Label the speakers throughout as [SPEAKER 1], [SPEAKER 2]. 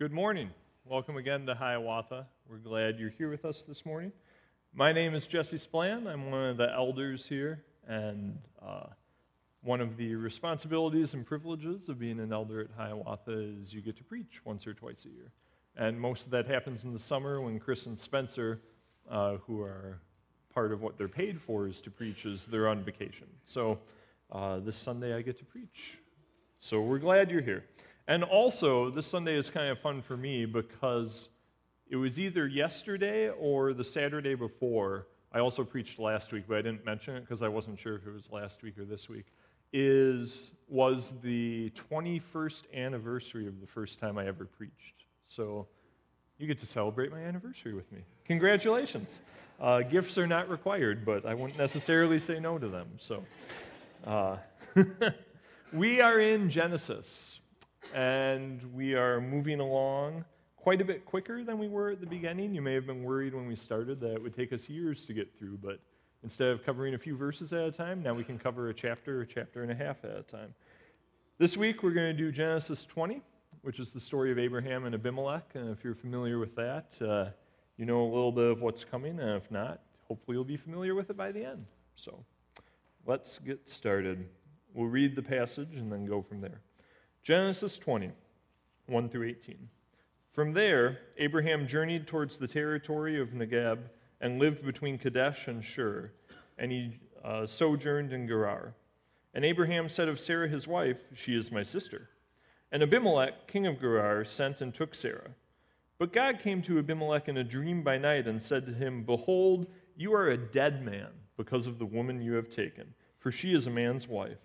[SPEAKER 1] Good morning. Welcome again to Hiawatha. We're glad you're here with us this morning. My name is Jesse Splan. I'm one of the elders here, and uh, one of the responsibilities and privileges of being an elder at Hiawatha is you get to preach once or twice a year. And most of that happens in the summer when Chris and Spencer, uh, who are part of what they're paid for is to preach, is they're on vacation. So uh, this Sunday I get to preach. So we're glad you're here. And also, this Sunday is kind of fun for me because it was either yesterday or the Saturday before. I also preached last week, but I didn't mention it because I wasn't sure if it was last week or this week. Is was the 21st anniversary of the first time I ever preached. So you get to celebrate my anniversary with me. Congratulations. Uh, gifts are not required, but I wouldn't necessarily say no to them. So uh, we are in Genesis and we are moving along quite a bit quicker than we were at the beginning. You may have been worried when we started that it would take us years to get through, but instead of covering a few verses at a time, now we can cover a chapter, a chapter and a half at a time. This week we're going to do Genesis 20, which is the story of Abraham and Abimelech. And if you're familiar with that, uh, you know a little bit of what's coming, and if not, hopefully you'll be familiar with it by the end. So let's get started. We'll read the passage and then go from there. Genesis 20, 1 through 18. From there, Abraham journeyed towards the territory of Negeb and lived between Kadesh and Shur, and he uh, sojourned in Gerar. And Abraham said of Sarah his wife, She is my sister. And Abimelech, king of Gerar, sent and took Sarah. But God came to Abimelech in a dream by night and said to him, Behold, you are a dead man because of the woman you have taken, for she is a man's wife.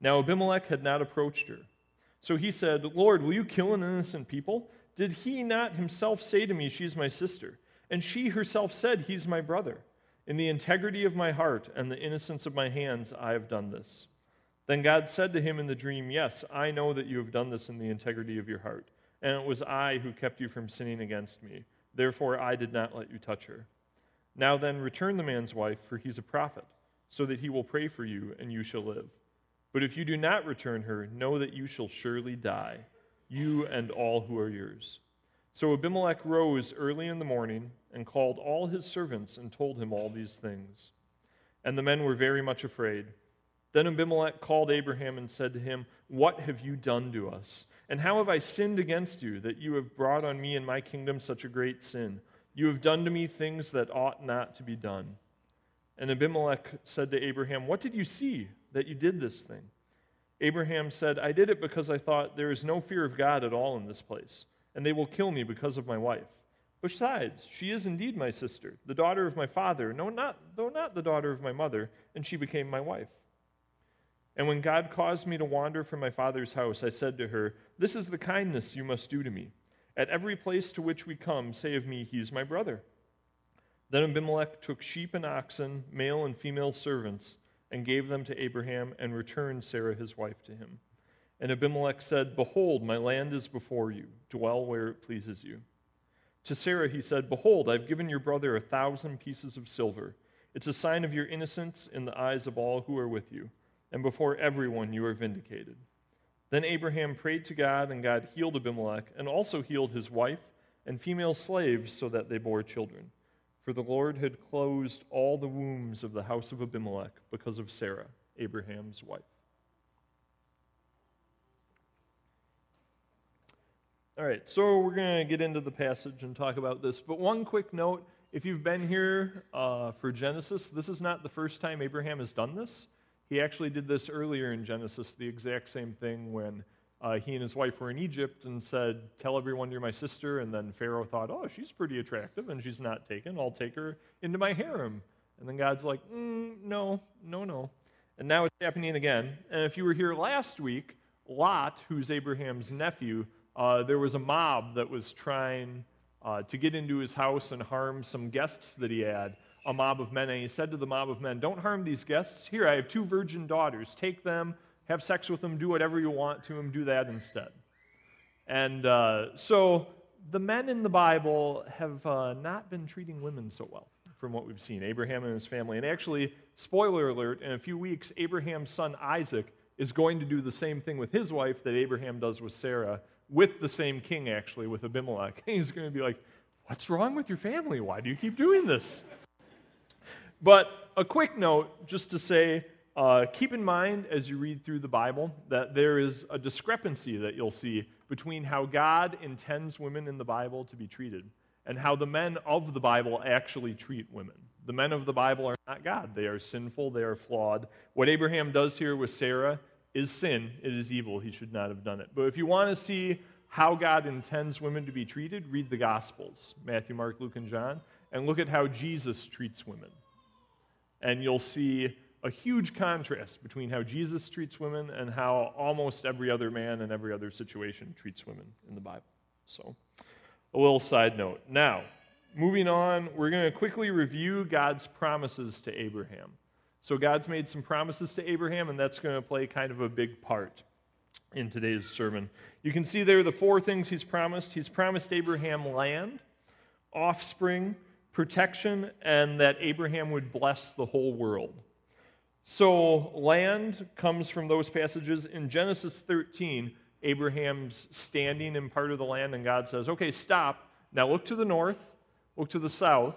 [SPEAKER 1] Now Abimelech had not approached her. So he said, Lord, will you kill an innocent people? Did he not himself say to me, She's my sister? And she herself said, He's my brother. In the integrity of my heart and the innocence of my hands, I have done this. Then God said to him in the dream, Yes, I know that you have done this in the integrity of your heart, and it was I who kept you from sinning against me. Therefore, I did not let you touch her. Now then, return the man's wife, for he's a prophet, so that he will pray for you, and you shall live. But if you do not return her, know that you shall surely die, you and all who are yours. So Abimelech rose early in the morning and called all his servants and told him all these things. And the men were very much afraid. Then Abimelech called Abraham and said to him, What have you done to us? And how have I sinned against you that you have brought on me and my kingdom such a great sin? You have done to me things that ought not to be done. And Abimelech said to Abraham, What did you see that you did this thing? Abraham said, I did it because I thought there is no fear of God at all in this place, and they will kill me because of my wife. Besides, she is indeed my sister, the daughter of my father, no, not, though not the daughter of my mother, and she became my wife. And when God caused me to wander from my father's house, I said to her, This is the kindness you must do to me. At every place to which we come, say of me, He is my brother. Then Abimelech took sheep and oxen, male and female servants, and gave them to Abraham, and returned Sarah his wife to him. And Abimelech said, Behold, my land is before you. Dwell where it pleases you. To Sarah he said, Behold, I've given your brother a thousand pieces of silver. It's a sign of your innocence in the eyes of all who are with you, and before everyone you are vindicated. Then Abraham prayed to God, and God healed Abimelech, and also healed his wife and female slaves so that they bore children. For the Lord had closed all the wombs of the house of Abimelech because of Sarah, Abraham's wife. All right, so we're going to get into the passage and talk about this. But one quick note if you've been here uh, for Genesis, this is not the first time Abraham has done this. He actually did this earlier in Genesis, the exact same thing when uh, he and his wife were in Egypt and said, Tell everyone you're my sister. And then Pharaoh thought, Oh, she's pretty attractive and she's not taken. I'll take her into my harem. And then God's like, mm, No, no, no. And now it's happening again. And if you were here last week, Lot, who's Abraham's nephew, uh, there was a mob that was trying uh, to get into his house and harm some guests that he had, a mob of men. And he said to the mob of men, Don't harm these guests. Here, I have two virgin daughters. Take them have sex with them, do whatever you want to them, do that instead. And uh, so the men in the Bible have uh, not been treating women so well, from what we've seen. Abraham and his family. And actually, spoiler alert, in a few weeks, Abraham's son Isaac is going to do the same thing with his wife that Abraham does with Sarah with the same king, actually, with Abimelech. He's going to be like, What's wrong with your family? Why do you keep doing this? But a quick note just to say uh, keep in mind as you read through the Bible that there is a discrepancy that you'll see between how God intends women in the Bible to be treated and how the men of the Bible actually treat women. The men of the Bible are not God. They are sinful, they are flawed. What Abraham does here with Sarah is sin, it is evil. He should not have done it. But if you want to see how God intends women to be treated, read the Gospels Matthew, Mark, Luke, and John, and look at how Jesus treats women. And you'll see a huge contrast between how Jesus treats women and how almost every other man in every other situation treats women in the Bible. So, a little side note. Now, moving on, we're going to quickly review God's promises to Abraham. So, God's made some promises to Abraham, and that's going to play kind of a big part in today's sermon. You can see there the four things he's promised. He's promised Abraham land, offspring, protection, and that Abraham would bless the whole world. So, land comes from those passages. In Genesis 13, Abraham's standing in part of the land, and God says, Okay, stop. Now look to the north, look to the south,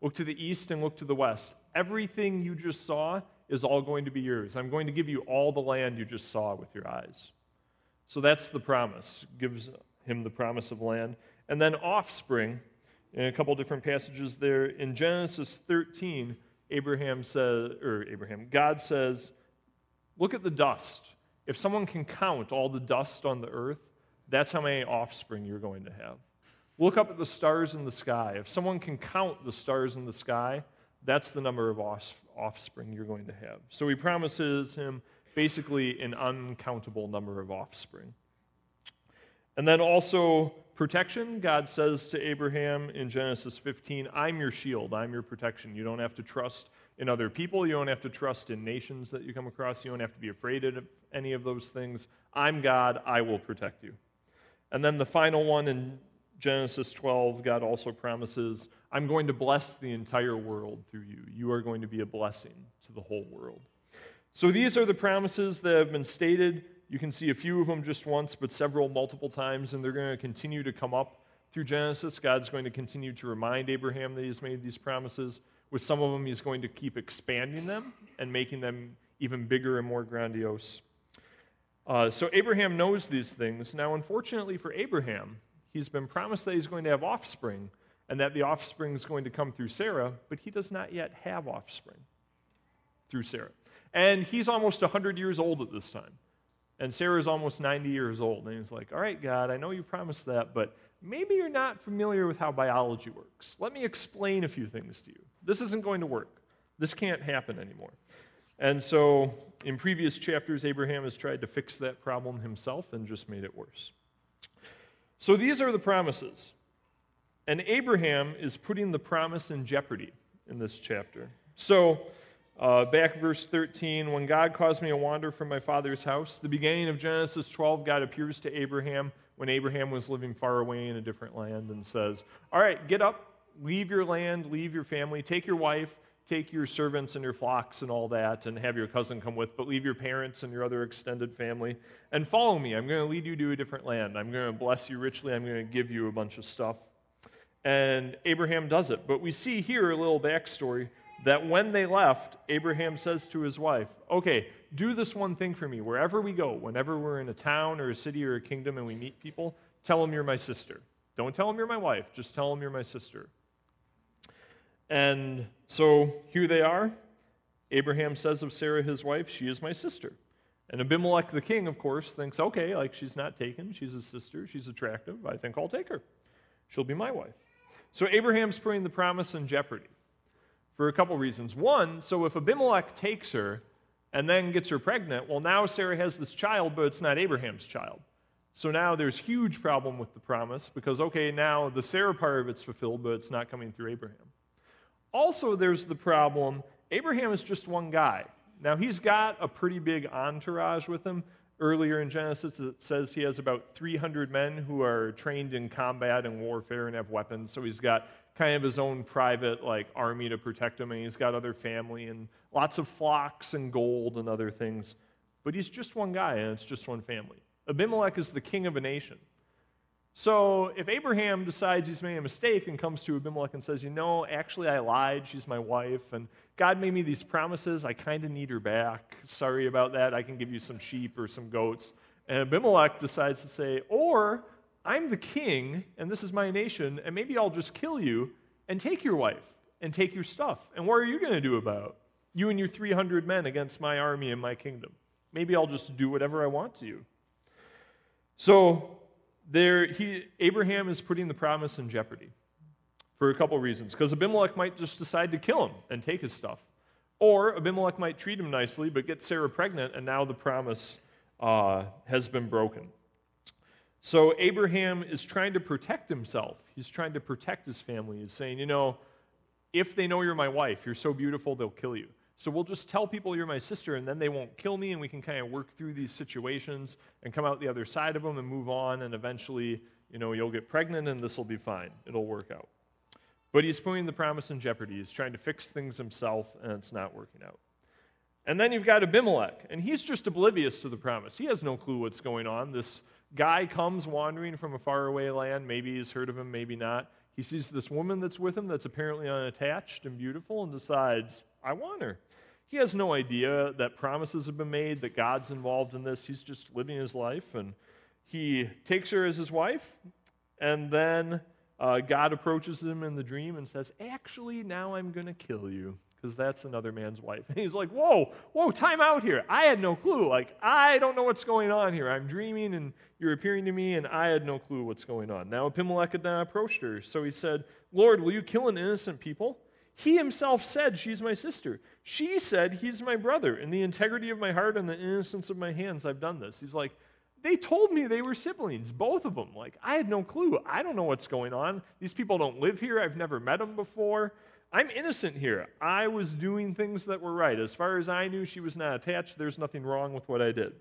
[SPEAKER 1] look to the east, and look to the west. Everything you just saw is all going to be yours. I'm going to give you all the land you just saw with your eyes. So that's the promise. Gives him the promise of land. And then offspring, in a couple different passages there. In Genesis 13, Abraham says, or Abraham, God says, look at the dust. If someone can count all the dust on the earth, that's how many offspring you're going to have. Look up at the stars in the sky. If someone can count the stars in the sky, that's the number of offspring you're going to have. So he promises him basically an uncountable number of offspring. And then also protection. God says to Abraham in Genesis 15, I'm your shield, I'm your protection. You don't have to trust in other people, you don't have to trust in nations that you come across, you don't have to be afraid of any of those things. I'm God, I will protect you. And then the final one in Genesis 12, God also promises, I'm going to bless the entire world through you. You are going to be a blessing to the whole world. So these are the promises that have been stated you can see a few of them just once, but several multiple times, and they're going to continue to come up through Genesis. God's going to continue to remind Abraham that he's made these promises. With some of them, he's going to keep expanding them and making them even bigger and more grandiose. Uh, so Abraham knows these things. Now, unfortunately for Abraham, he's been promised that he's going to have offspring and that the offspring is going to come through Sarah, but he does not yet have offspring through Sarah. And he's almost 100 years old at this time. And Sarah's almost 90 years old. And he's like, All right, God, I know you promised that, but maybe you're not familiar with how biology works. Let me explain a few things to you. This isn't going to work. This can't happen anymore. And so, in previous chapters, Abraham has tried to fix that problem himself and just made it worse. So, these are the promises. And Abraham is putting the promise in jeopardy in this chapter. So, uh, back verse 13, when God caused me to wander from my father's house, the beginning of Genesis 12, God appears to Abraham when Abraham was living far away in a different land and says, All right, get up, leave your land, leave your family, take your wife, take your servants and your flocks and all that, and have your cousin come with, but leave your parents and your other extended family, and follow me. I'm going to lead you to a different land. I'm going to bless you richly. I'm going to give you a bunch of stuff. And Abraham does it. But we see here a little backstory that when they left, Abraham says to his wife, Okay, do this one thing for me. Wherever we go, whenever we're in a town or a city or a kingdom and we meet people, tell them you're my sister. Don't tell them you're my wife, just tell them you're my sister. And so here they are. Abraham says of Sarah, his wife, She is my sister. And Abimelech the king, of course, thinks, Okay, like she's not taken. She's a sister. She's attractive. I think I'll take her. She'll be my wife. So Abraham's putting the promise in jeopardy for a couple reasons. One, so if Abimelech takes her and then gets her pregnant, well, now Sarah has this child, but it's not Abraham's child. So now there's huge problem with the promise because, okay, now the Sarah part of it's fulfilled, but it's not coming through Abraham. Also, there's the problem Abraham is just one guy. Now, he's got a pretty big entourage with him. Earlier in Genesis, it says he has about 300 men who are trained in combat and warfare and have weapons. So he's got kind of his own private like army to protect him, and he's got other family and lots of flocks and gold and other things. But he's just one guy, and it's just one family. Abimelech is the king of a nation. So if Abraham decides he's made a mistake and comes to Abimelech and says, You know, actually I lied, she's my wife, and God made me these promises, I kind of need her back. Sorry about that, I can give you some sheep or some goats. And Abimelech decides to say, Or I'm the king, and this is my nation, and maybe I'll just kill you and take your wife and take your stuff. And what are you going to do about? You and your 300 men against my army and my kingdom. Maybe I'll just do whatever I want to you. So there, he, Abraham is putting the promise in jeopardy for a couple reasons. Because Abimelech might just decide to kill him and take his stuff. Or Abimelech might treat him nicely, but get Sarah pregnant, and now the promise uh, has been broken. So Abraham is trying to protect himself. He's trying to protect his family. He's saying, you know, if they know you're my wife, you're so beautiful, they'll kill you. So we'll just tell people you're my sister, and then they won't kill me, and we can kind of work through these situations and come out the other side of them and move on, and eventually, you know, you'll get pregnant, and this will be fine. It'll work out. But he's putting the promise in jeopardy. He's trying to fix things himself, and it's not working out. And then you've got Abimelech, and he's just oblivious to the promise. He has no clue what's going on. This guy comes wandering from a faraway land. Maybe he's heard of him, maybe not. He sees this woman that's with him that's apparently unattached and beautiful and decides, I want her. He has no idea that promises have been made, that God's involved in this. He's just living his life. And he takes her as his wife. And then uh, God approaches him in the dream and says, Actually, now I'm going to kill you because that's another man's wife. And he's like, Whoa, whoa, time out here. I had no clue. Like, I don't know what's going on here. I'm dreaming and you're appearing to me, and I had no clue what's going on. Now Abimelech had approached her. So he said, Lord, will you kill an innocent people? He himself said, She's my sister. She said, He's my brother. In the integrity of my heart and the innocence of my hands, I've done this. He's like, They told me they were siblings, both of them. Like, I had no clue. I don't know what's going on. These people don't live here. I've never met them before. I'm innocent here. I was doing things that were right. As far as I knew, she was not attached. There's nothing wrong with what I did.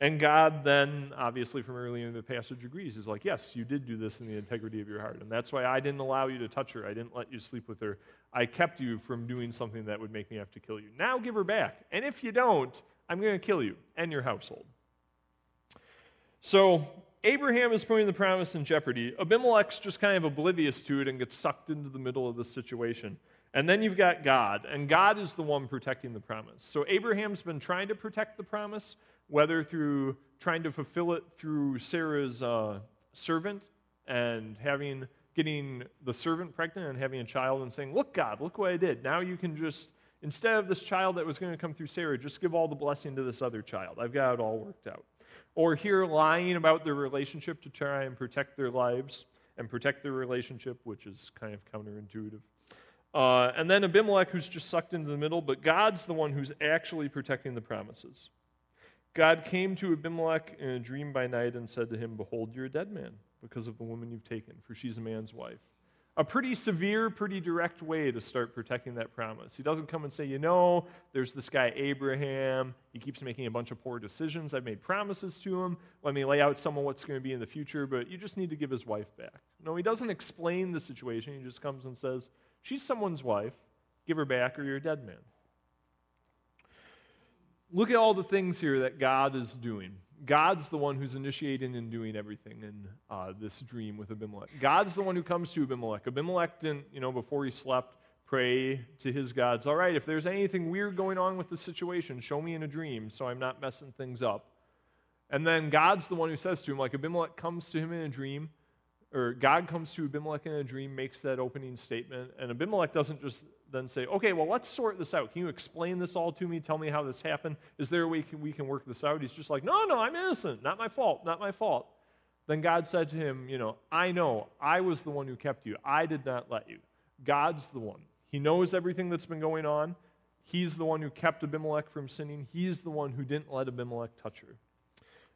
[SPEAKER 1] And God then, obviously from earlier in the passage, agrees. He's like, Yes, you did do this in the integrity of your heart. And that's why I didn't allow you to touch her. I didn't let you sleep with her. I kept you from doing something that would make me have to kill you. Now give her back. And if you don't, I'm going to kill you and your household. So Abraham is putting the promise in jeopardy. Abimelech's just kind of oblivious to it and gets sucked into the middle of the situation. And then you've got God, and God is the one protecting the promise. So Abraham's been trying to protect the promise, whether through trying to fulfill it through Sarah's uh, servant and having getting the servant pregnant and having a child and saying, Look, God, look what I did. Now you can just, instead of this child that was going to come through Sarah, just give all the blessing to this other child. I've got it all worked out. Or here lying about their relationship to try and protect their lives and protect their relationship, which is kind of counterintuitive. Uh, and then Abimelech, who's just sucked into the middle, but God's the one who's actually protecting the promises. God came to Abimelech in a dream by night and said to him, Behold, you're a dead man because of the woman you've taken, for she's a man's wife. A pretty severe, pretty direct way to start protecting that promise. He doesn't come and say, You know, there's this guy Abraham. He keeps making a bunch of poor decisions. I've made promises to him. Let me lay out some of what's going to be in the future, but you just need to give his wife back. No, he doesn't explain the situation. He just comes and says, She's someone's wife. Give her back, or you're a dead man. Look at all the things here that God is doing. God's the one who's initiating and doing everything in uh, this dream with Abimelech. God's the one who comes to Abimelech. Abimelech didn't, you know, before he slept, pray to his gods. All right, if there's anything weird going on with the situation, show me in a dream so I'm not messing things up. And then God's the one who says to him, like Abimelech comes to him in a dream, or God comes to Abimelech in a dream, makes that opening statement, and Abimelech doesn't just then say, okay, well, let's sort this out. Can you explain this all to me? Tell me how this happened. Is there a way we can work this out? He's just like, no, no, I'm innocent. Not my fault. Not my fault. Then God said to him, you know, I know. I was the one who kept you. I did not let you. God's the one. He knows everything that's been going on. He's the one who kept Abimelech from sinning. He's the one who didn't let Abimelech touch her.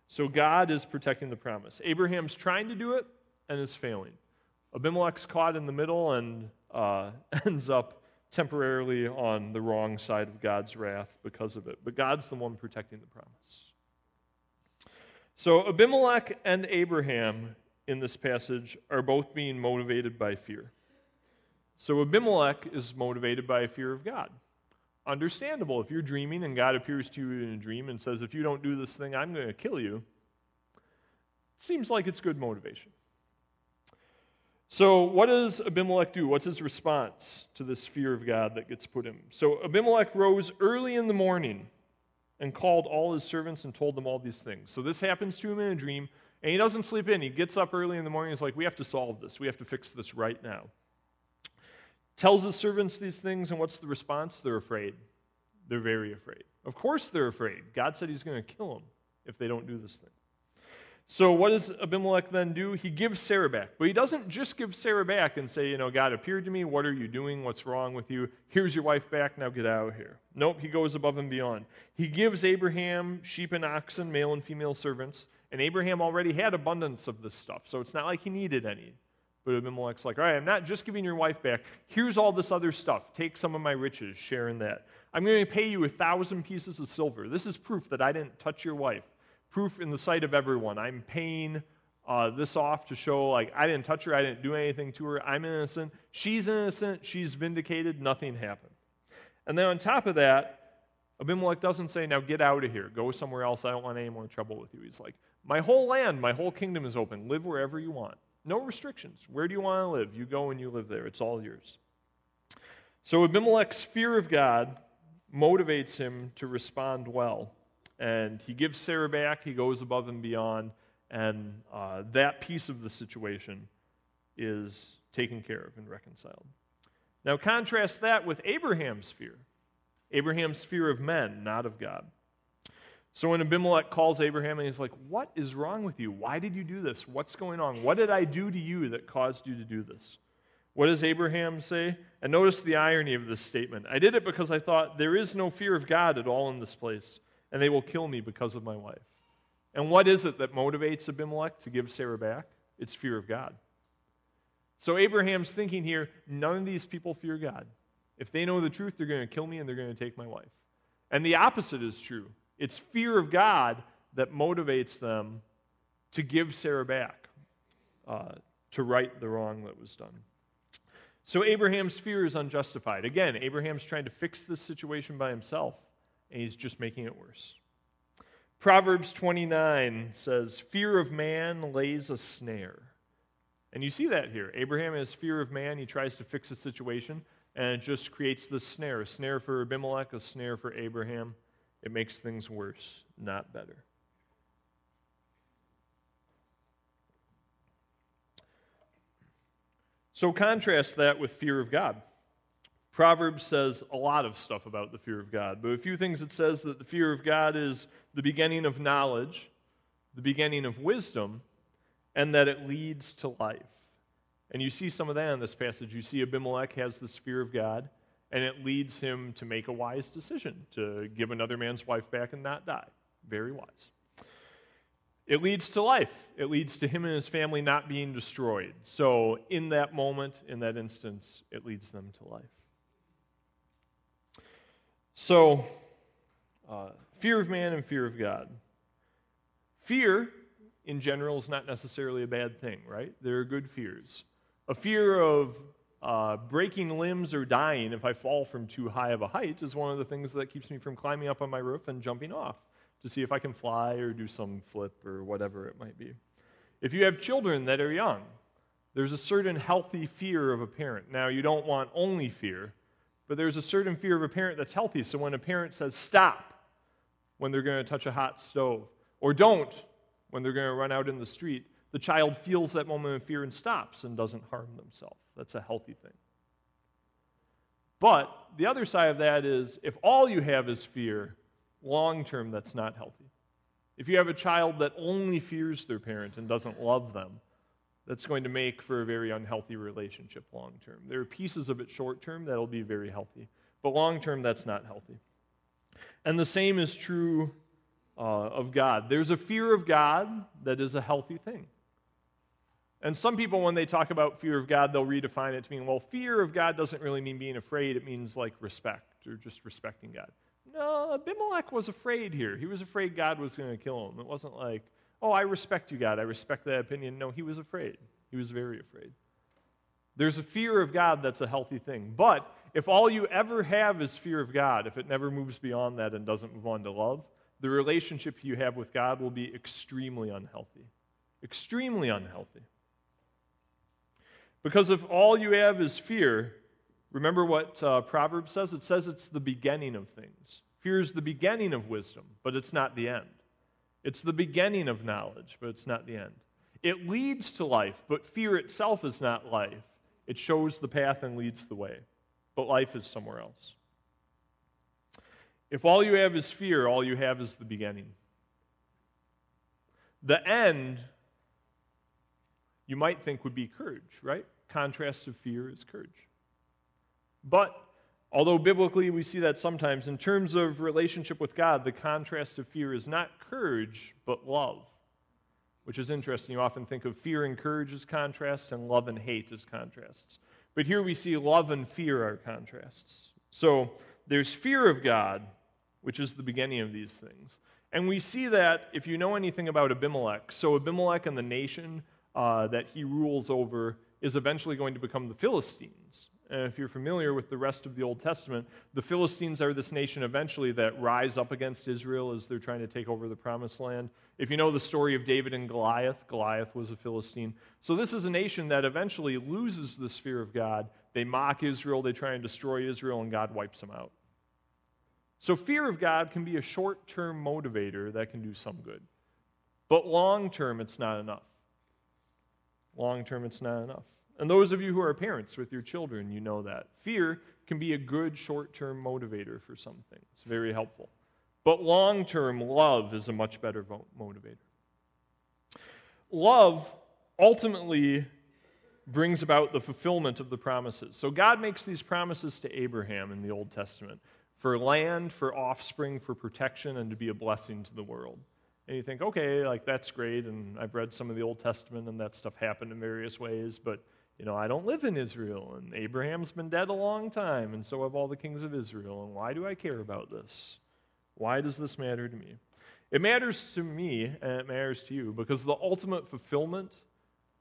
[SPEAKER 1] So God is protecting the promise. Abraham's trying to do it and is failing. Abimelech's caught in the middle and uh, ends up temporarily on the wrong side of God's wrath because of it. But God's the one protecting the promise. So Abimelech and Abraham in this passage are both being motivated by fear. So Abimelech is motivated by a fear of God. Understandable. If you're dreaming and God appears to you in a dream and says, If you don't do this thing, I'm going to kill you, seems like it's good motivation. So, what does Abimelech do? What's his response to this fear of God that gets put in him? So, Abimelech rose early in the morning and called all his servants and told them all these things. So, this happens to him in a dream, and he doesn't sleep in. He gets up early in the morning. He's like, We have to solve this. We have to fix this right now. Tells his servants these things, and what's the response? They're afraid. They're very afraid. Of course, they're afraid. God said he's going to kill them if they don't do this thing. So, what does Abimelech then do? He gives Sarah back. But he doesn't just give Sarah back and say, You know, God appeared to me. What are you doing? What's wrong with you? Here's your wife back. Now get out of here. Nope, he goes above and beyond. He gives Abraham sheep and oxen, male and female servants. And Abraham already had abundance of this stuff. So, it's not like he needed any. But Abimelech's like, All right, I'm not just giving your wife back. Here's all this other stuff. Take some of my riches, share in that. I'm going to pay you a thousand pieces of silver. This is proof that I didn't touch your wife proof in the sight of everyone. I'm paying uh, this off to show, like, I didn't touch her, I didn't do anything to her, I'm innocent. She's innocent, she's vindicated, nothing happened. And then on top of that, Abimelech doesn't say, now get out of here, go somewhere else, I don't want any more trouble with you. He's like, my whole land, my whole kingdom is open, live wherever you want. No restrictions. Where do you want to live? You go and you live there, it's all yours. So Abimelech's fear of God motivates him to respond well and he gives Sarah back. He goes above and beyond, and uh, that piece of the situation is taken care of and reconciled. Now, contrast that with Abraham's fear Abraham's fear of men, not of God. So when Abimelech calls Abraham and he's like, What is wrong with you? Why did you do this? What's going on? What did I do to you that caused you to do this? What does Abraham say? And notice the irony of this statement. I did it because I thought there is no fear of God at all in this place and they will kill me because of my wife. And what is it that motivates Abimelech to give Sarah back? It's fear of God. So Abraham's thinking here none of these people fear God. If they know the truth, they're going to kill me and they're going to take my wife. And the opposite is true. It's fear of God that motivates them to give Sarah back, uh, to right the wrong that was done. So Abraham's fear is unjustified. Again, Abraham's trying to fix this situation by himself he's just making it worse. Proverbs 29 says, Fear of man lays a snare. And you see that here. Abraham has fear of man. He tries to fix a situation, and it just creates this snare a snare for Abimelech, a snare for Abraham. It makes things worse, not better. So contrast that with fear of God. Proverbs says a lot of stuff about the fear of God, but a few things it says that the fear of God is the beginning of knowledge, the beginning of wisdom, and that it leads to life. And you see some of that in this passage. You see Abimelech has this fear of God, and it leads him to make a wise decision to give another man's wife back and not die. Very wise. It leads to life. It leads to him and his family not being destroyed. So, in that moment, in that instance, it leads them to life. So, uh, fear of man and fear of God. Fear, in general, is not necessarily a bad thing, right? There are good fears. A fear of uh, breaking limbs or dying if I fall from too high of a height is one of the things that keeps me from climbing up on my roof and jumping off to see if I can fly or do some flip or whatever it might be. If you have children that are young, there's a certain healthy fear of a parent. Now, you don't want only fear, but there's a certain fear of a parent that's healthy. So when a parent says stop when they're going to touch a hot stove, or don't when they're going to run out in the street, the child feels that moment of fear and stops and doesn't harm themselves. That's a healthy thing. But the other side of that is if all you have is fear, long term, that's not healthy. If you have a child that only fears their parent and doesn't love them, that's going to make for a very unhealthy relationship long term. There are pieces of it short term that'll be very healthy, but long term, that's not healthy. And the same is true uh, of God. There's a fear of God that is a healthy thing. And some people, when they talk about fear of God, they'll redefine it to mean, well, fear of God doesn't really mean being afraid, it means like respect or just respecting God. No, Abimelech was afraid here. He was afraid God was going to kill him. It wasn't like, Oh, I respect you, God. I respect that opinion. No, he was afraid. He was very afraid. There's a fear of God that's a healthy thing. But if all you ever have is fear of God, if it never moves beyond that and doesn't move on to love, the relationship you have with God will be extremely unhealthy. Extremely unhealthy. Because if all you have is fear, remember what uh, Proverbs says? It says it's the beginning of things. Fear is the beginning of wisdom, but it's not the end. It's the beginning of knowledge, but it's not the end. It leads to life, but fear itself is not life. It shows the path and leads the way, but life is somewhere else. If all you have is fear, all you have is the beginning. The end, you might think, would be courage, right? Contrast of fear is courage. But although biblically we see that sometimes, in terms of relationship with God, the contrast of fear is not courage, but love, which is interesting. You often think of fear and courage as contrasts and love and hate as contrasts. But here we see love and fear are contrasts. So there's fear of God, which is the beginning of these things. And we see that if you know anything about Abimelech. So, Abimelech and the nation uh, that he rules over is eventually going to become the Philistines. And if you're familiar with the rest of the Old Testament, the Philistines are this nation eventually that rise up against Israel as they're trying to take over the promised land. If you know the story of David and Goliath, Goliath was a Philistine. So this is a nation that eventually loses the fear of God. They mock Israel, they try and destroy Israel, and God wipes them out. So, fear of God can be a short term motivator that can do some good. But long term, it's not enough. Long term, it's not enough. And those of you who are parents with your children, you know that. Fear can be a good short term motivator for some things, very helpful. But long term, love is a much better motivator. Love ultimately brings about the fulfillment of the promises. So God makes these promises to Abraham in the Old Testament for land, for offspring, for protection, and to be a blessing to the world. And you think, okay, like that's great, and I've read some of the Old Testament, and that stuff happened in various ways, but you know, I don't live in Israel, and Abraham's been dead a long time, and so have all the kings of Israel, and why do I care about this? Why does this matter to me? It matters to me, and it matters to you, because the ultimate fulfillment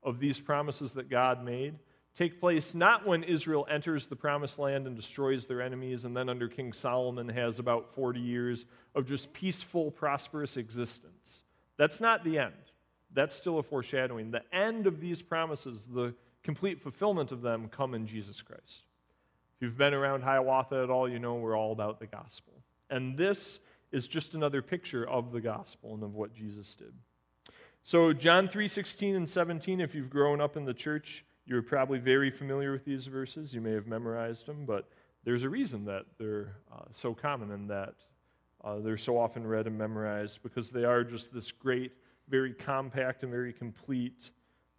[SPEAKER 1] of these promises that God made take place not when Israel enters the promised land and destroys their enemies, and then under King Solomon has about 40 years of just peaceful, prosperous existence. That's not the end. That's still a foreshadowing. The end of these promises, the complete fulfillment of them, come in Jesus Christ. If you've been around Hiawatha at all, you know we're all about the gospel. And this is just another picture of the gospel and of what Jesus did. So John 3:16 and 17 if you've grown up in the church you're probably very familiar with these verses. You may have memorized them, but there's a reason that they're uh, so common and that uh, they're so often read and memorized because they are just this great, very compact, and very complete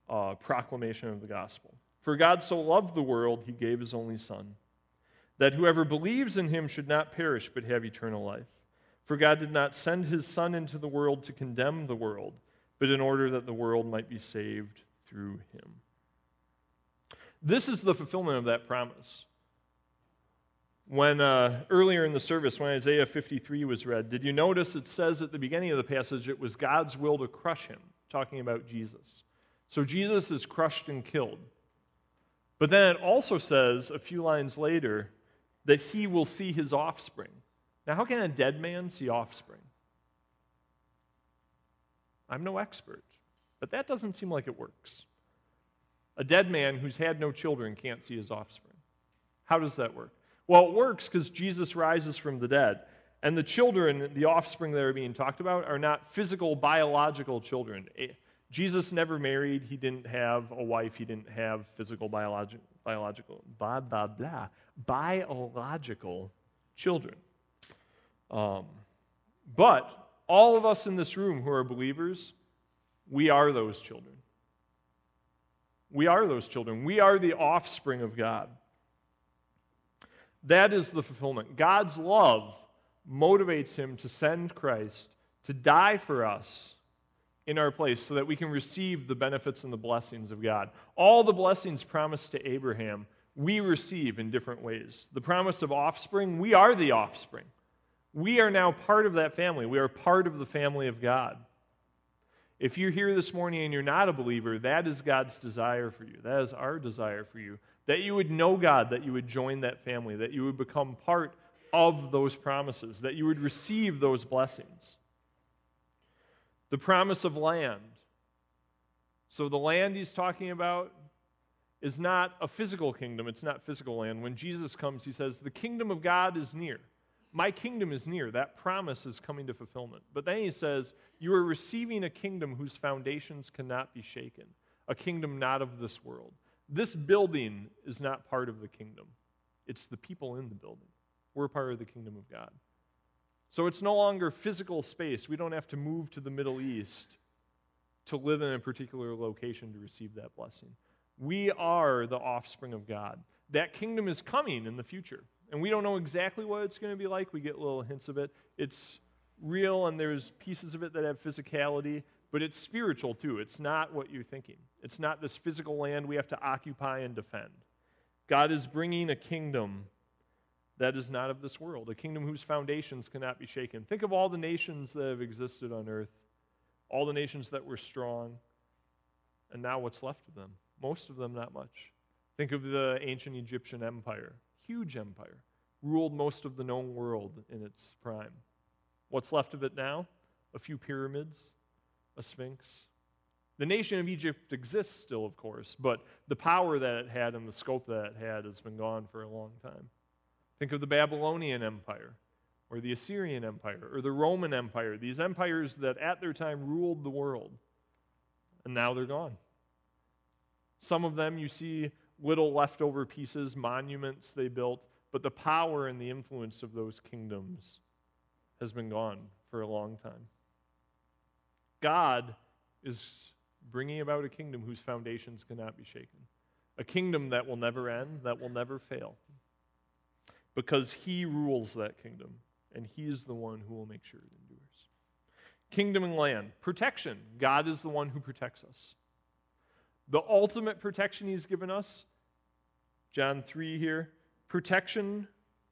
[SPEAKER 1] uh, proclamation of the gospel. For God so loved the world, he gave his only Son, that whoever believes in him should not perish but have eternal life. For God did not send his Son into the world to condemn the world, but in order that the world might be saved through him. This is the fulfillment of that promise. When uh, earlier in the service, when Isaiah 53 was read, did you notice it says at the beginning of the passage it was God's will to crush him, talking about Jesus. So Jesus is crushed and killed. But then it also says a few lines later that he will see his offspring. Now, how can a dead man see offspring? I'm no expert, but that doesn't seem like it works. A dead man who's had no children can't see his offspring. How does that work? Well, it works because Jesus rises from the dead. And the children, the offspring that are being talked about, are not physical, biological children. Eh, Jesus never married. He didn't have a wife. He didn't have physical, biological, biological, blah, blah, blah, biological children. Um, but all of us in this room who are believers, we are those children. We are those children. We are the offspring of God. That is the fulfillment. God's love motivates him to send Christ to die for us in our place so that we can receive the benefits and the blessings of God. All the blessings promised to Abraham, we receive in different ways. The promise of offspring, we are the offspring. We are now part of that family. We are part of the family of God. If you're here this morning and you're not a believer, that is God's desire for you. That is our desire for you. That you would know God, that you would join that family, that you would become part of those promises, that you would receive those blessings. The promise of land. So, the land he's talking about is not a physical kingdom, it's not physical land. When Jesus comes, he says, The kingdom of God is near. My kingdom is near. That promise is coming to fulfillment. But then he says, You are receiving a kingdom whose foundations cannot be shaken, a kingdom not of this world. This building is not part of the kingdom, it's the people in the building. We're part of the kingdom of God. So it's no longer physical space. We don't have to move to the Middle East to live in a particular location to receive that blessing. We are the offspring of God. That kingdom is coming in the future. And we don't know exactly what it's going to be like. We get little hints of it. It's real, and there's pieces of it that have physicality, but it's spiritual too. It's not what you're thinking. It's not this physical land we have to occupy and defend. God is bringing a kingdom that is not of this world, a kingdom whose foundations cannot be shaken. Think of all the nations that have existed on earth, all the nations that were strong, and now what's left of them? Most of them, not much. Think of the ancient Egyptian empire, huge empire, ruled most of the known world in its prime. What's left of it now? A few pyramids, a sphinx. The nation of Egypt exists still, of course, but the power that it had and the scope that it had has been gone for a long time. Think of the Babylonian Empire, or the Assyrian Empire, or the Roman Empire, these empires that at their time ruled the world, and now they're gone. Some of them you see little leftover pieces, monuments they built, but the power and the influence of those kingdoms has been gone for a long time. God is bringing about a kingdom whose foundations cannot be shaken, a kingdom that will never end, that will never fail, because He rules that kingdom, and He is the one who will make sure it endures. Kingdom and land, protection. God is the one who protects us. The ultimate protection He's given us, John 3 here, protection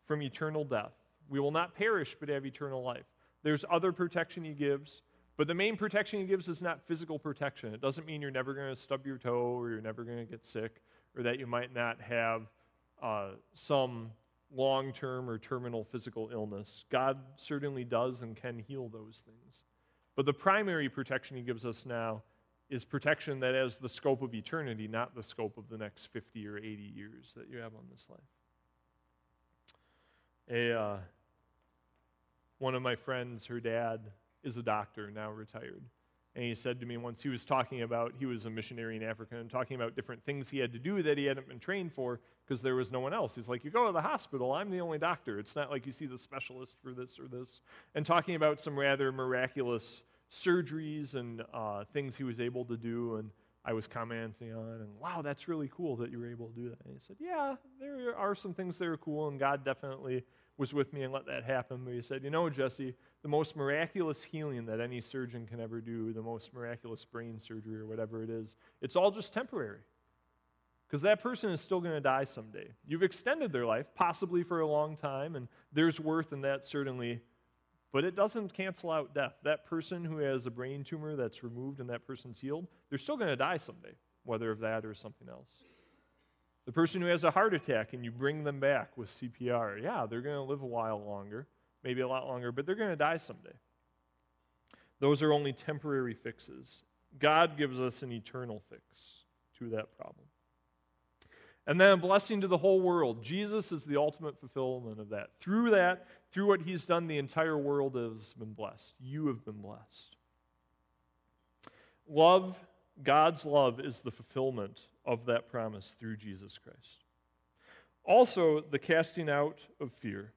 [SPEAKER 1] from eternal death. We will not perish but have eternal life. There's other protection He gives. But the main protection he gives is not physical protection. It doesn't mean you're never going to stub your toe or you're never going to get sick or that you might not have uh, some long term or terminal physical illness. God certainly does and can heal those things. But the primary protection he gives us now is protection that has the scope of eternity, not the scope of the next 50 or 80 years that you have on this life. A, uh, one of my friends, her dad, is a doctor, now retired. And he said to me once, he was talking about, he was a missionary in Africa, and talking about different things he had to do that he hadn't been trained for because there was no one else. He's like, You go to the hospital, I'm the only doctor. It's not like you see the specialist for this or this. And talking about some rather miraculous surgeries and uh, things he was able to do. And I was commenting on, and wow, that's really cool that you were able to do that. And he said, Yeah, there are some things that are cool, and God definitely was with me and let that happen. But he said, You know, Jesse, the most miraculous healing that any surgeon can ever do, the most miraculous brain surgery or whatever it is, it's all just temporary. Because that person is still going to die someday. You've extended their life, possibly for a long time, and there's worth in that, certainly. But it doesn't cancel out death. That person who has a brain tumor that's removed and that person's healed, they're still going to die someday, whether of that or something else. The person who has a heart attack and you bring them back with CPR, yeah, they're going to live a while longer maybe a lot longer, but they're going to die someday. Those are only temporary fixes. God gives us an eternal fix to that problem. And then a blessing to the whole world. Jesus is the ultimate fulfillment of that. Through that, through what he's done, the entire world has been blessed. You have been blessed. Love, God's love, is the fulfillment of that promise through Jesus Christ. Also, the casting out of fear.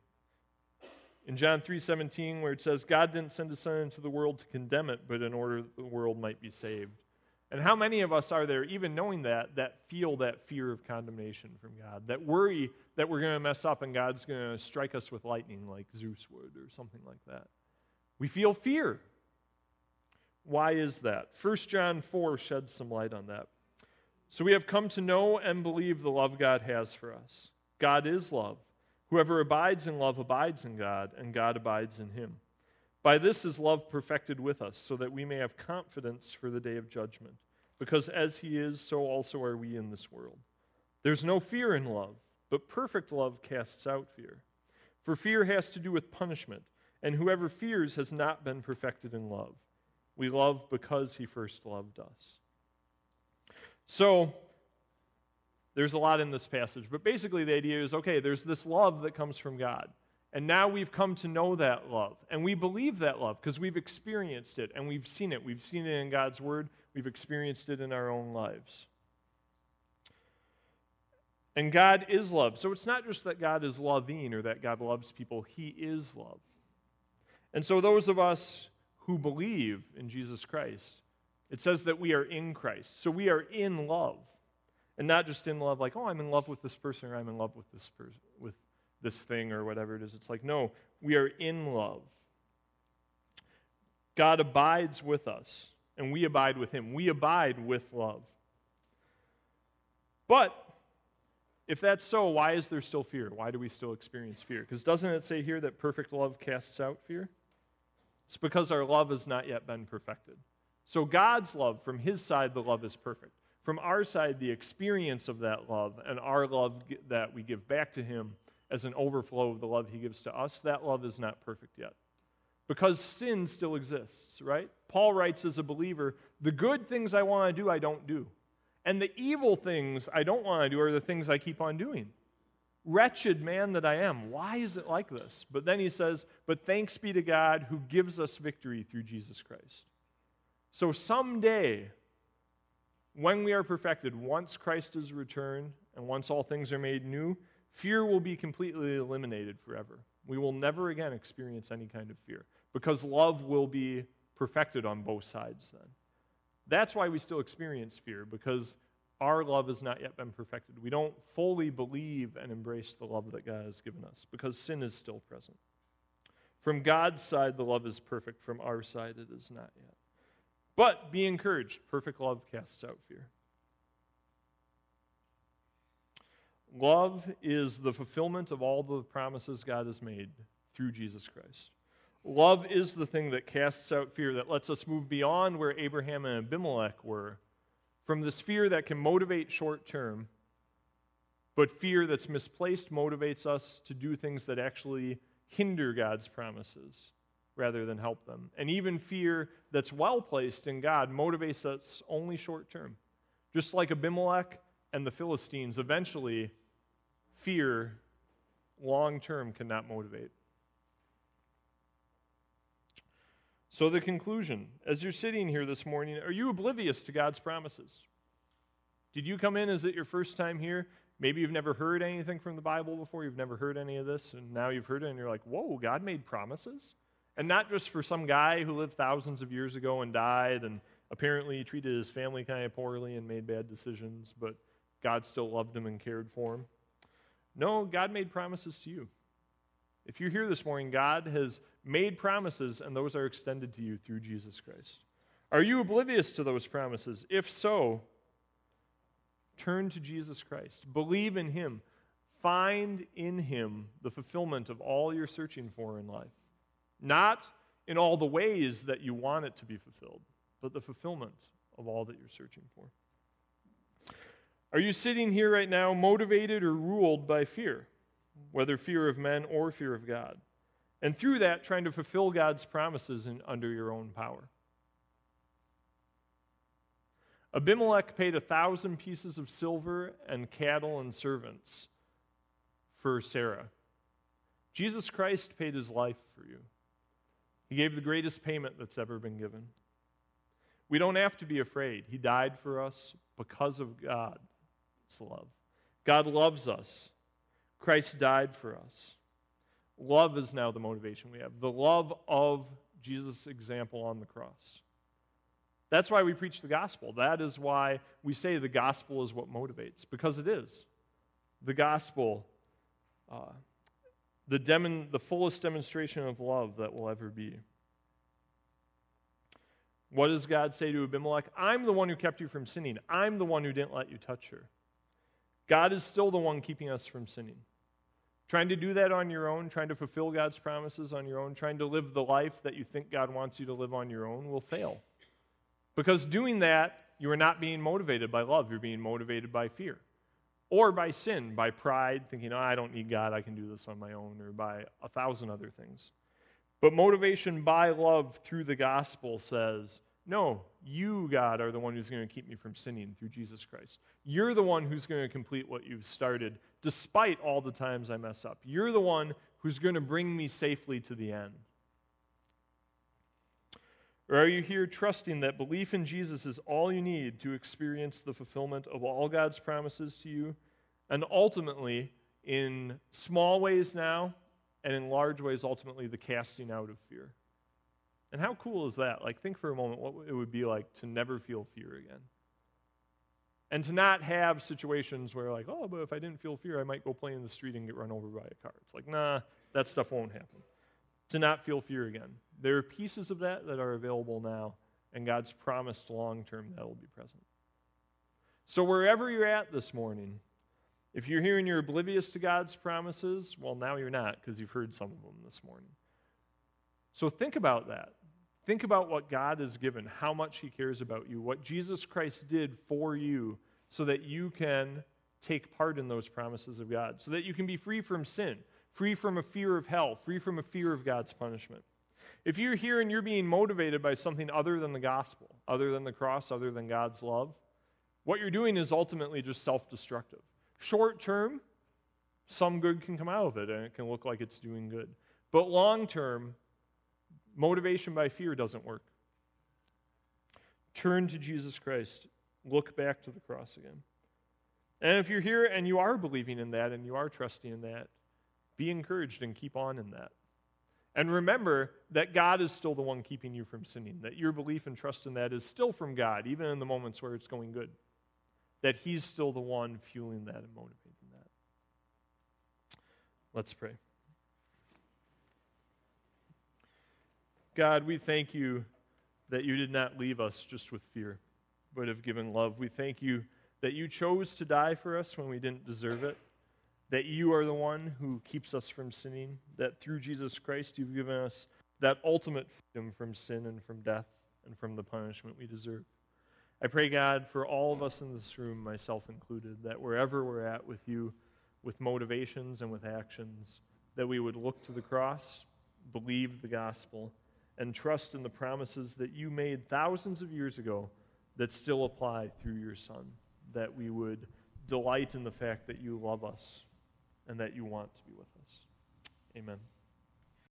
[SPEAKER 1] In John 3:17 where it says God didn't send his son into the world to condemn it but in order that the world might be saved. And how many of us are there even knowing that that feel that fear of condemnation from God, that worry that we're going to mess up and God's going to strike us with lightning like Zeus would or something like that. We feel fear. Why is that? 1 John 4 sheds some light on that. So we have come to know and believe the love God has for us. God is love. Whoever abides in love abides in God, and God abides in him. By this is love perfected with us, so that we may have confidence for the day of judgment. Because as he is, so also are we in this world. There's no fear in love, but perfect love casts out fear. For fear has to do with punishment, and whoever fears has not been perfected in love. We love because he first loved us. So, There's a lot in this passage, but basically the idea is okay, there's this love that comes from God. And now we've come to know that love. And we believe that love because we've experienced it and we've seen it. We've seen it in God's Word, we've experienced it in our own lives. And God is love. So it's not just that God is loving or that God loves people, He is love. And so those of us who believe in Jesus Christ, it says that we are in Christ. So we are in love. And not just in love, like, oh, I'm in love with this person or I'm in love with this person, with this thing or whatever it is. It's like, no, we are in love. God abides with us, and we abide with him. We abide with love. But if that's so, why is there still fear? Why do we still experience fear? Because doesn't it say here that perfect love casts out fear? It's because our love has not yet been perfected. So God's love, from his side, the love is perfect. From our side, the experience of that love and our love that we give back to him as an overflow of the love he gives to us, that love is not perfect yet. Because sin still exists, right? Paul writes as a believer, the good things I want to do, I don't do. And the evil things I don't want to do are the things I keep on doing. Wretched man that I am, why is it like this? But then he says, But thanks be to God who gives us victory through Jesus Christ. So someday, when we are perfected, once Christ is returned and once all things are made new, fear will be completely eliminated forever. We will never again experience any kind of fear because love will be perfected on both sides then. That's why we still experience fear, because our love has not yet been perfected. We don't fully believe and embrace the love that God has given us, because sin is still present. From God's side, the love is perfect. From our side, it is not yet. But be encouraged perfect love casts out fear. Love is the fulfillment of all the promises God has made through Jesus Christ. Love is the thing that casts out fear, that lets us move beyond where Abraham and Abimelech were, from this fear that can motivate short term, but fear that's misplaced motivates us to do things that actually hinder God's promises rather than help them. And even fear that's well placed in God motivates us only short term. Just like Abimelech and the Philistines, eventually, fear long term cannot motivate. So, the conclusion as you're sitting here this morning, are you oblivious to God's promises? Did you come in? Is it your first time here? Maybe you've never heard anything from the Bible before, you've never heard any of this, and now you've heard it, and you're like, whoa, God made promises? And not just for some guy who lived thousands of years ago and died, and apparently treated his family kind of poorly and made bad decisions, but God still loved him and cared for him. No, God made promises to you. If you're here this morning, God has made promises, and those are extended to you through Jesus Christ. Are you oblivious to those promises? If so, turn to Jesus Christ. Believe in Him. Find in Him the fulfillment of all you're searching for in life. Not in all the ways that you want it to be fulfilled, but the fulfillment of all that you're searching for. Are you sitting here right now motivated or ruled by fear, whether fear of men or fear of God? And through that, trying to fulfill God's promises in, under your own power. Abimelech paid a thousand pieces of silver and cattle and servants for Sarah. Jesus Christ paid his life for you. He gave the greatest payment that's ever been given. We don't have to be afraid. He died for us because of God's love. God loves us. Christ died for us. Love is now the motivation we have the love of Jesus' example on the cross. That's why we preach the gospel. That is why we say the gospel is what motivates, because it is. The gospel, uh, the, demon, the fullest demonstration of love that will ever be. What does God say to Abimelech? I'm the one who kept you from sinning. I'm the one who didn't let you touch her. God is still the one keeping us from sinning. Trying to do that on your own, trying to fulfill God's promises on your own, trying to live the life that you think God wants you to live on your own will fail. Because doing that, you are not being motivated by love, you're being motivated by fear. Or by sin, by pride, thinking, oh, I don't need God, I can do this on my own, or by a thousand other things. But motivation by love through the gospel says, No, you, God, are the one who's going to keep me from sinning through Jesus Christ. You're the one who's going to complete what you've started, despite all the times I mess up. You're the one who's going to bring me safely to the end. Or are you here trusting that belief in Jesus is all you need to experience the fulfillment of all God's promises to you? And ultimately, in small ways now, and in large ways, ultimately, the casting out of fear. And how cool is that? Like, think for a moment what it would be like to never feel fear again. And to not have situations where, like, oh, but if I didn't feel fear, I might go play in the street and get run over by a car. It's like, nah, that stuff won't happen. To not feel fear again. There are pieces of that that are available now, and God's promised long term that will be present. So, wherever you're at this morning, if you're here and you're oblivious to God's promises, well, now you're not because you've heard some of them this morning. So, think about that. Think about what God has given, how much He cares about you, what Jesus Christ did for you so that you can take part in those promises of God, so that you can be free from sin, free from a fear of hell, free from a fear of God's punishment. If you're here and you're being motivated by something other than the gospel, other than the cross, other than God's love, what you're doing is ultimately just self destructive. Short term, some good can come out of it and it can look like it's doing good. But long term, motivation by fear doesn't work. Turn to Jesus Christ. Look back to the cross again. And if you're here and you are believing in that and you are trusting in that, be encouraged and keep on in that. And remember that God is still the one keeping you from sinning, that your belief and trust in that is still from God, even in the moments where it's going good. That He's still the one fueling that and motivating that. Let's pray. God, we thank you that you did not leave us just with fear, but have given love. We thank you that you chose to die for us when we didn't deserve it that you are the one who keeps us from sinning, that through Jesus Christ you've given us that ultimate freedom from sin and from death and from the punishment we deserve. I pray, God, for all of us in this room, myself included, that wherever we're at with you, with motivations and with actions, that we would look to the cross, believe the gospel, and trust in the promises that you made thousands of years ago that still apply through your Son, that we would delight in the fact that you love us and that you want to be with us. Amen.